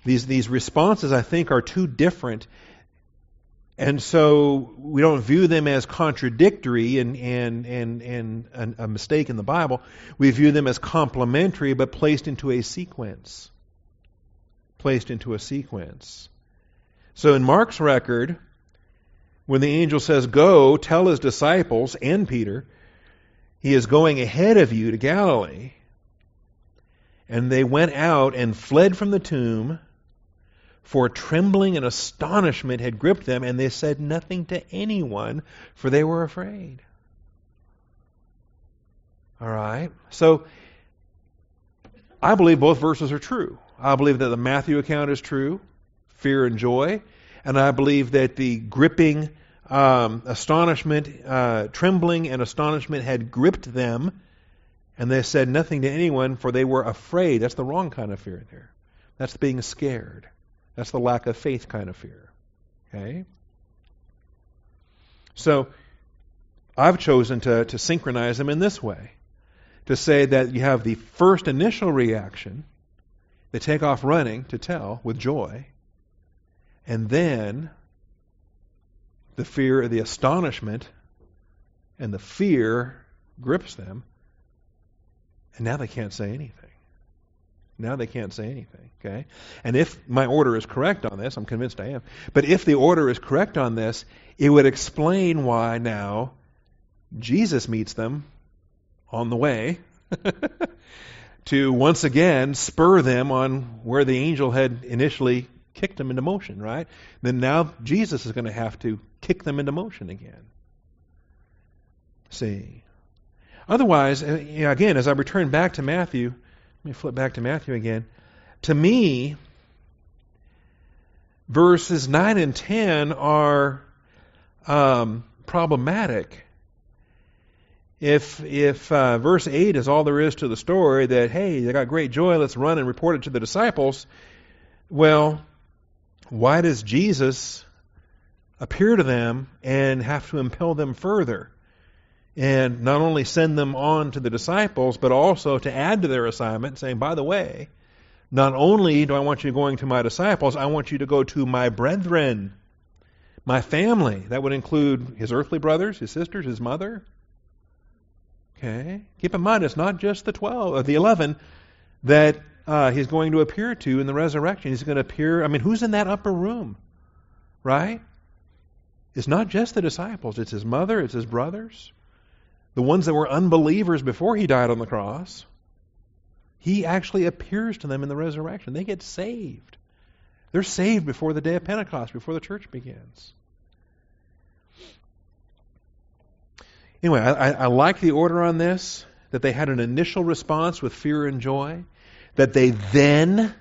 These these responses, I think, are too different and so we don't view them as contradictory and, and, and, and a mistake in the Bible. We view them as complementary but placed into a sequence. Placed into a sequence. So in Mark's record, when the angel says, Go, tell his disciples and Peter, he is going ahead of you to Galilee. And they went out and fled from the tomb for trembling and astonishment had gripped them, and they said nothing to anyone, for they were afraid. All right? So, I believe both verses are true. I believe that the Matthew account is true, fear and joy, and I believe that the gripping um, astonishment, uh, trembling and astonishment had gripped them, and they said nothing to anyone, for they were afraid. That's the wrong kind of fear there. That's being scared. That's the lack of faith kind of fear. Okay? So, I've chosen to, to synchronize them in this way to say that you have the first initial reaction, they take off running to tell with joy, and then the fear, the astonishment, and the fear grips them, and now they can't say anything. Now they can't say anything, okay? And if my order is correct on this, I'm convinced I am, but if the order is correct on this, it would explain why now Jesus meets them on the way to once again spur them on where the angel had initially kicked them into motion, right? Then now Jesus is going to have to kick them into motion again. See. Otherwise, again, as I return back to Matthew, let me flip back to Matthew again. To me, verses 9 and 10 are um, problematic. If, if uh, verse 8 is all there is to the story, that, hey, they got great joy, let's run and report it to the disciples, well, why does Jesus appear to them and have to impel them further? and not only send them on to the disciples, but also to add to their assignment, saying, by the way, Not only do I want you going to my disciples, I want you to go to my brethren, my family. That would include his earthly brothers, his sisters, his mother. Okay? Keep in mind, it's not just the 12, or the 11 that uh, he's going to appear to in the resurrection. He's going to appear, I mean, who's in that upper room? Right? It's not just the disciples, it's his mother, it's his brothers, the ones that were unbelievers before he died on the cross. He actually appears to them in the resurrection. They get saved. They're saved before the day of Pentecost, before the church begins. Anyway, I, I, like the order on this that they had an initial response with fear and joy, that they then,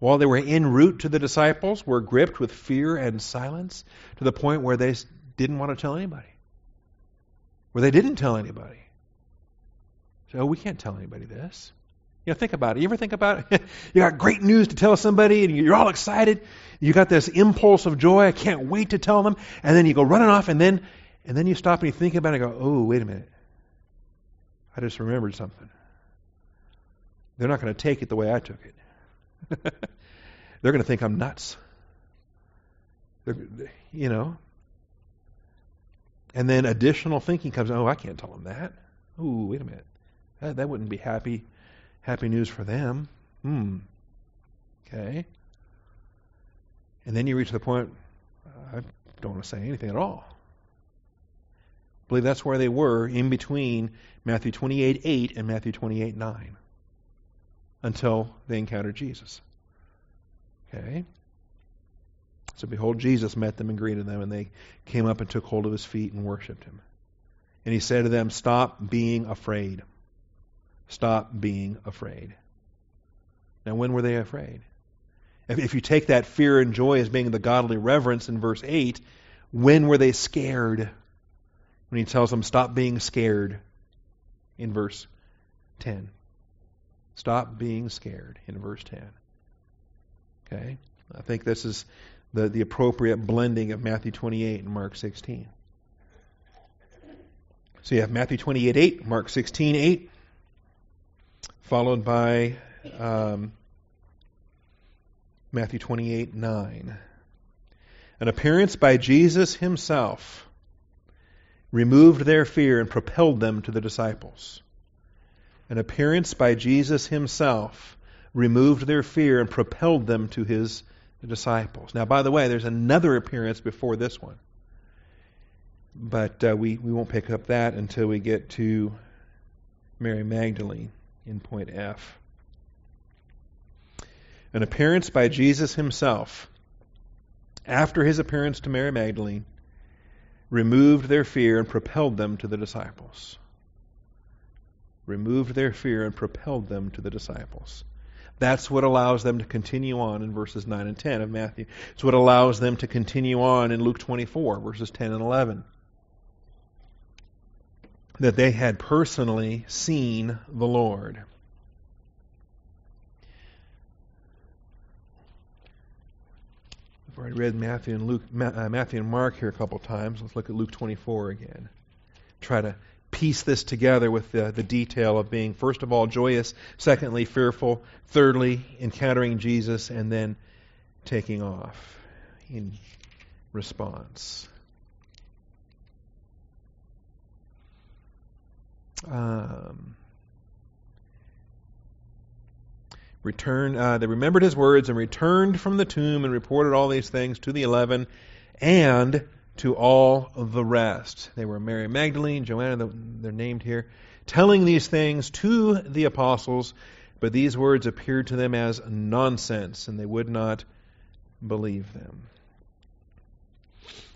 while they were en route to the disciples, were gripped with fear and silence to the point where they didn't want to tell anybody, where they didn't tell anybody. So, oh, we can't tell anybody this. You know, think about it. You ever think about it? you got great news to tell somebody and you're all excited. You got this impulse of joy. I can't wait to tell them. And then you go running off and then and then you stop and you think about it and go, oh, wait a minute. I just remembered something. They're not going to take it the way I took it. They're going to think I'm nuts. They're, you know. And then additional thinking comes, oh, I can't tell them that. Oh, wait a minute. That, that wouldn't be happy happy news for them. Hmm. Okay. And then you reach the point, I don't want to say anything at all. I believe that's where they were in between Matthew 28 8 and Matthew 28 9 until they encountered Jesus. Okay? So behold, Jesus met them and greeted them, and they came up and took hold of his feet and worshipped him. And he said to them, Stop being afraid. Stop being afraid. Now, when were they afraid? If, if you take that fear and joy as being the godly reverence in verse 8, when were they scared? When he tells them, Stop being scared in verse 10. Stop being scared in verse 10. Okay? I think this is the, the appropriate blending of Matthew 28 and Mark 16. So you have Matthew 28 8, Mark 16 8 followed by um, Matthew 28 9. An appearance by Jesus himself removed their fear and propelled them to the disciples. An appearance by Jesus himself removed their fear and propelled them to his disciples. Now, by the way, there's another appearance before this one. But uh, we, we won't pick up that until we get to Mary Magdalene in point F. An appearance by Jesus himself, after his appearance to Mary Magdalene, removed their fear and propelled them to the disciples. Removed their fear and propelled them to the disciples. That's what allows them to continue on in verses 9 and 10 of Matthew. It's what allows them to continue on in Luke 24, verses 10 and 11 that they had personally seen the Lord. I've already read Matthew and Luke, uh, Matthew and Mark here a couple times. Let's look at Luke 24 again. Try to piece this together with the, the detail of being, first of all, joyous, secondly, fearful, thirdly, encountering Jesus, and then taking off in response. Um, return, uh, they remembered his words and returned from the tomb and reported all these things to the eleven and to all the rest. They were Mary Magdalene, Joanna, they're named here, telling these things to the apostles, but these words appeared to them as nonsense, and they would not believe them.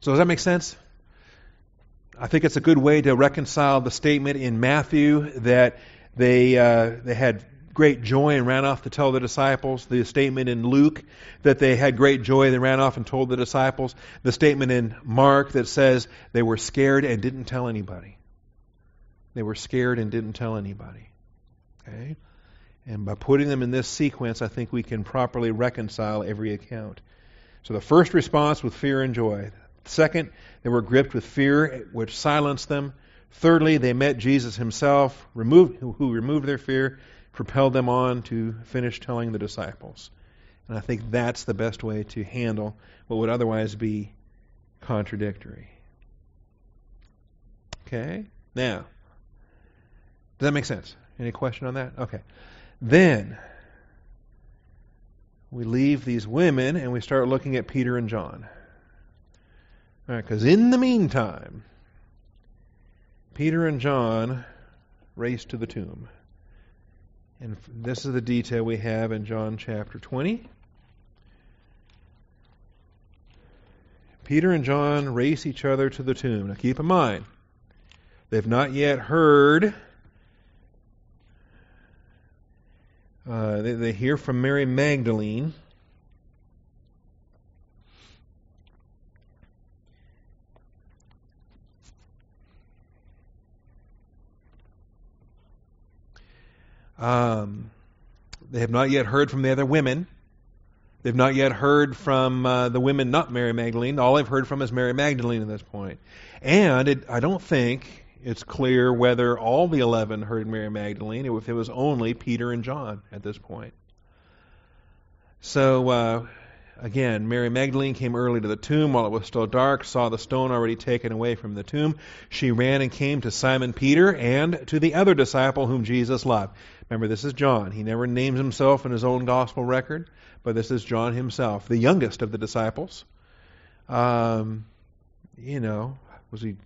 So, does that make sense? I think it's a good way to reconcile the statement in Matthew that they uh, they had great joy and ran off to tell the disciples. The statement in Luke that they had great joy and ran off and told the disciples. The statement in Mark that says they were scared and didn't tell anybody. They were scared and didn't tell anybody. Okay? And by putting them in this sequence, I think we can properly reconcile every account. So the first response with fear and joy. Second, they were gripped with fear, which silenced them. Thirdly, they met Jesus himself, removed, who removed their fear. Propelled them on to finish telling the disciples. And I think that's the best way to handle what would otherwise be contradictory. Okay? Now, does that make sense? Any question on that? Okay. Then, we leave these women and we start looking at Peter and John. All right, because in the meantime, Peter and John race to the tomb. And this is the detail we have in John chapter 20. Peter and John race each other to the tomb. Now keep in mind, they've not yet heard. Uh, they, they hear from Mary Magdalene. Um, they have not yet heard from the other women. They've not yet heard from uh, the women, not Mary Magdalene. All they've heard from is Mary Magdalene at this point. And it, I don't think it's clear whether all the eleven heard Mary Magdalene, if it was only Peter and John at this point. So, uh, again, Mary Magdalene came early to the tomb while it was still dark, saw the stone already taken away from the tomb. She ran and came to Simon Peter and to the other disciple whom Jesus loved. Remember, this is John. He never names himself in his own gospel record but this is John himself, the youngest of the disciples. Um, you know, was he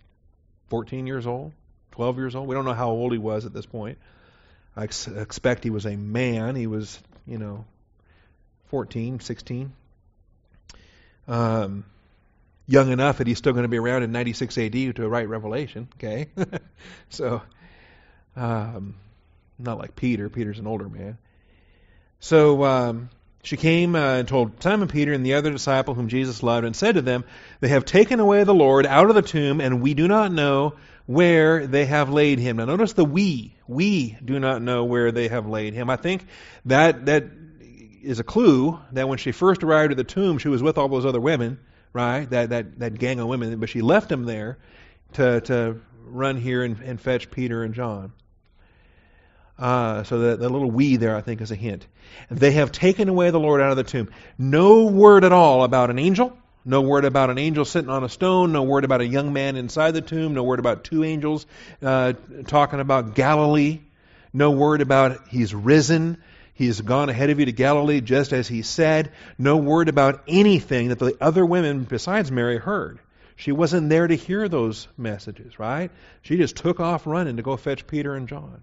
14 years old, 12 years old? We don't know how old he was at this point. I ex- expect he was a man. He was, you know, 14, 16. Um, young enough that he's still going to be around in 96 AD to write Revelation. Okay, so um, not like Peter. Peter's an older man. So um, she came uh, and told Simon Peter and the other disciple whom Jesus loved, and said to them, They have taken away the Lord out of the tomb, and we do not know where they have laid him. Now notice the we. We do not know where they have laid him. I think that that is a clue that when she first arrived at the tomb, she was with all those other women, right? That that, that gang of women, but she left them there to to run here and, and fetch Peter and John. Uh, so the little we there, I think, is a hint. They have taken away the Lord out of the tomb. No word at all about an angel. No word about an angel sitting on a stone. No word about a young man inside the tomb. No word about two angels uh, talking about Galilee. No word about he's risen. He's gone ahead of you to Galilee just as he said. No word about anything that the other women besides Mary heard. She wasn't there to hear those messages, right? She just took off running to go fetch Peter and John.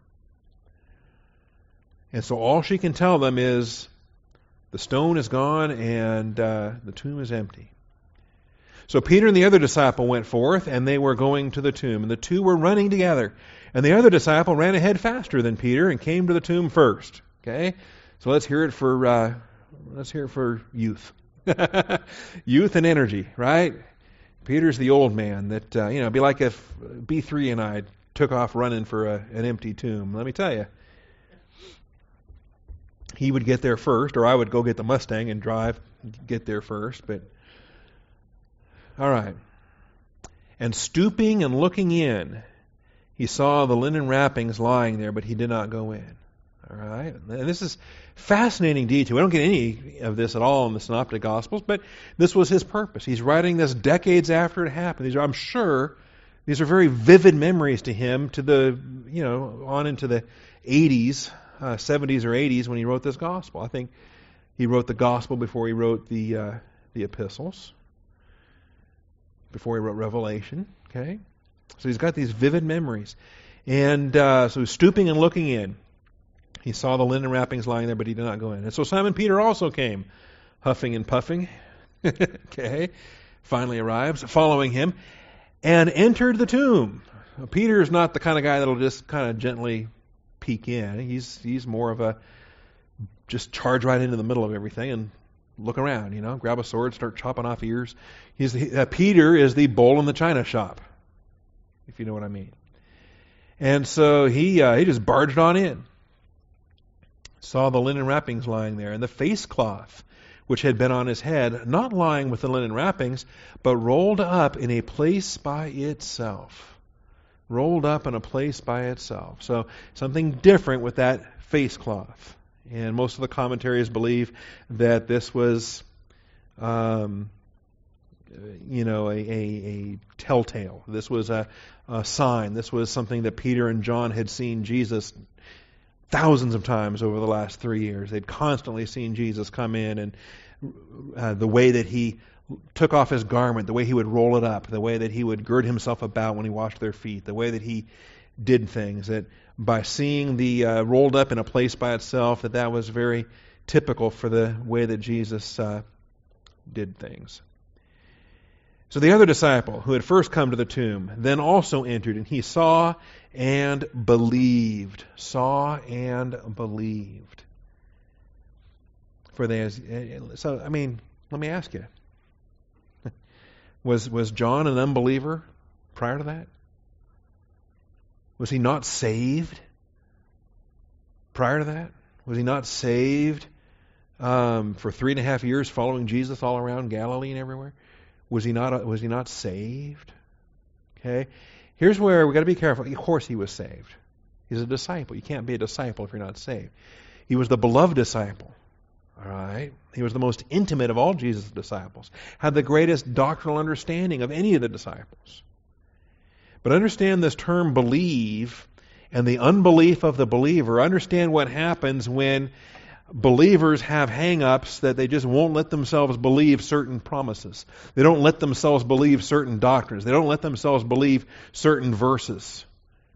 And so all she can tell them is the stone is gone and uh, the tomb is empty. So Peter and the other disciple went forth, and they were going to the tomb. And the two were running together. And the other disciple ran ahead faster than Peter and came to the tomb first. Okay? So let's hear it for uh, let's hear it for youth. youth and energy, right? Peter's the old man that uh, you know, be like if B three and I took off running for a, an empty tomb. Let me tell you, he would get there first, or I would go get the Mustang and drive, get there first. But all right. And stooping and looking in, he saw the linen wrappings lying there, but he did not go in. All right. And this is fascinating detail. We don't get any of this at all in the Synoptic Gospels, but this was his purpose. He's writing this decades after it happened. These are, I'm sure, these are very vivid memories to him to the, you know, on into the 80s uh, 70s or 80s when he wrote this gospel. I think he wrote the gospel before he wrote the uh, the epistles, before he wrote Revelation. Okay, so he's got these vivid memories, and uh, so stooping and looking in. He saw the linen wrappings lying there, but he did not go in. And so Simon Peter also came, huffing and puffing. okay, finally arrives, following him, and entered the tomb. Peter is not the kind of guy that'll just kind of gently peek in. He's he's more of a just charge right into the middle of everything and look around. You know, grab a sword, start chopping off ears. He's the, uh, Peter is the bull in the china shop, if you know what I mean. And so he uh, he just barged on in. Saw the linen wrappings lying there, and the face cloth which had been on his head, not lying with the linen wrappings, but rolled up in a place by itself rolled up in a place by itself. So something different with that face cloth. And most of the commentaries believe that this was, um, you know, a, a, a, telltale. This was a, a sign. This was something that Peter and John had seen Jesus thousands of times over the last three years. They'd constantly seen Jesus come in and uh, the way that he took off his garment, the way he would roll it up, the way that he would gird himself about when he washed their feet, the way that he did things. That by seeing the uh, rolled up in a place by itself, that that was very typical for the way that Jesus uh, did things. So the other disciple who had first come to the tomb then also entered, and he saw and believed. Saw and believed. For they, so I mean, let me ask you: was was John an unbeliever prior to that? Was he not saved prior to that? Was he not saved um, for three and a half years following Jesus all around Galilee and everywhere? Was he not? Was he not saved? Okay. Here's where we've got to be careful. Of course, he was saved. He's a disciple. You can't be a disciple if you're not saved. He was the beloved disciple. All right. He was the most intimate of all Jesus' disciples. Had the greatest doctrinal understanding of any of the disciples. But understand this term believe and the unbelief of the believer. Understand what happens when believers have hang-ups that they just won't let themselves believe certain promises. They don't let themselves believe certain doctrines. They don't let themselves believe certain verses.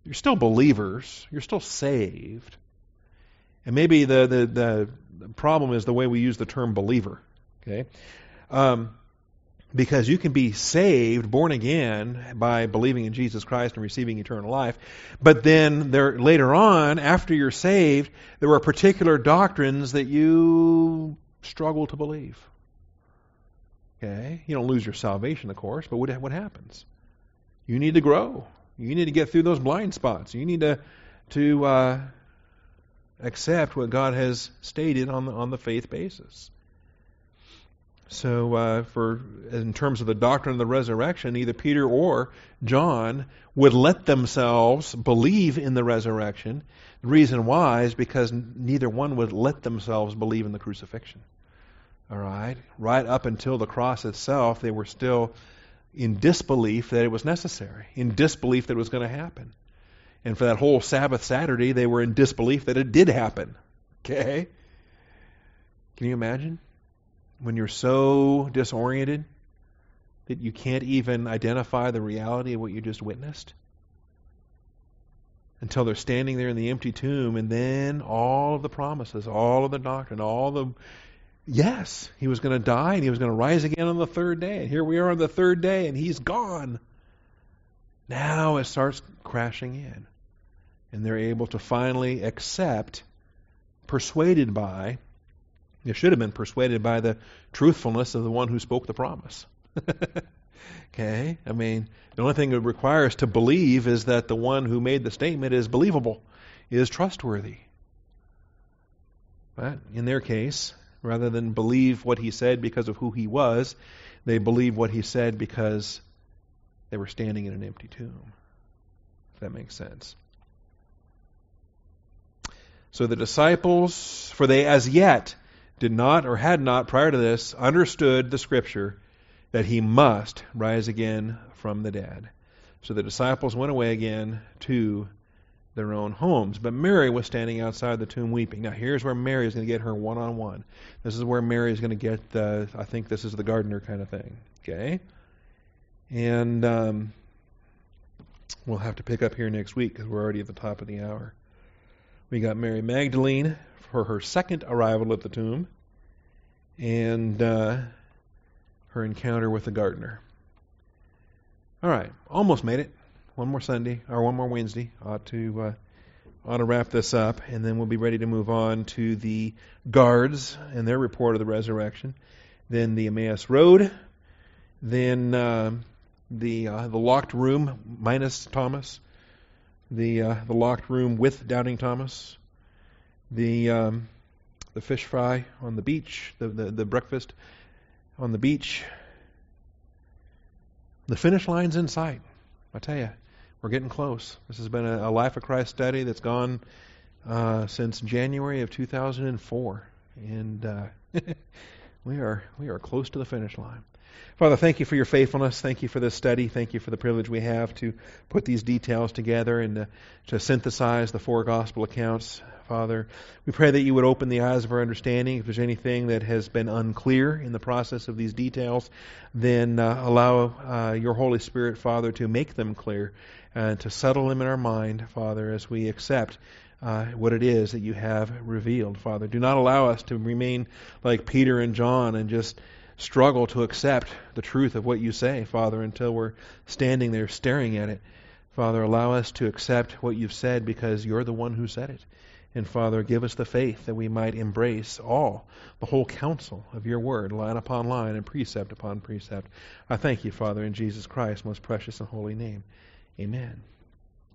You're still believers. You're still saved. And maybe the, the, the problem is the way we use the term believer. Okay? Um, because you can be saved, born again, by believing in Jesus Christ and receiving eternal life. But then there, later on, after you're saved, there are particular doctrines that you struggle to believe. Okay? You don't lose your salvation, of course, but what, what happens? You need to grow. You need to get through those blind spots. You need to, to uh, accept what God has stated on the, on the faith basis. So, uh, for in terms of the doctrine of the resurrection, either Peter or John would let themselves believe in the resurrection. The reason why is because neither one would let themselves believe in the crucifixion. All right, right up until the cross itself, they were still in disbelief that it was necessary, in disbelief that it was going to happen. And for that whole Sabbath Saturday, they were in disbelief that it did happen. Okay? Can you imagine? When you're so disoriented that you can't even identify the reality of what you just witnessed? Until they're standing there in the empty tomb, and then all of the promises, all of the doctrine, all the. Yes, he was going to die and he was going to rise again on the third day. And here we are on the third day, and he's gone. Now it starts crashing in. And they're able to finally accept, persuaded by, you should have been persuaded by the truthfulness of the one who spoke the promise. okay? I mean, the only thing it requires to believe is that the one who made the statement is believable, is trustworthy. But in their case, rather than believe what he said because of who he was, they believe what he said because they were standing in an empty tomb. If that makes sense. So the disciples, for they as yet did not or had not prior to this understood the scripture that he must rise again from the dead. So the disciples went away again to their own homes. But Mary was standing outside the tomb weeping. Now, here's where Mary is going to get her one on one. This is where Mary is going to get the, I think this is the gardener kind of thing. Okay? And um, we'll have to pick up here next week because we're already at the top of the hour. We got Mary Magdalene for her second arrival at the tomb and uh, her encounter with the gardener. All right, almost made it. One more Sunday or one more Wednesday ought to uh, ought to wrap this up, and then we'll be ready to move on to the guards and their report of the resurrection. Then the Emmaus Road. Then uh, the uh, the locked room minus Thomas. The uh, the locked room with doubting Thomas the um, the fish fry on the beach, the, the, the breakfast on the beach. The finish line's in sight. I tell you, we're getting close. This has been a, a Life of Christ study that's gone uh, since January of 2004, and uh, we are we are close to the finish line. Father, thank you for your faithfulness. Thank you for this study. Thank you for the privilege we have to put these details together and to, synthesize the four gospel accounts. Father, we pray that you would open the eyes of our understanding. If there's anything that has been unclear in the process of these details, then uh, allow uh, your Holy Spirit, Father, to make them clear and to settle them in our mind, Father, as we accept uh, what it is that you have revealed, Father. Do not allow us to remain like Peter and John and just struggle to accept the truth of what you say, Father, until we're standing there staring at it. Father, allow us to accept what you've said because you're the one who said it. And Father, give us the faith that we might embrace all, the whole counsel of your word, line upon line and precept upon precept. I thank you, Father, in Jesus Christ's most precious and holy name. Amen.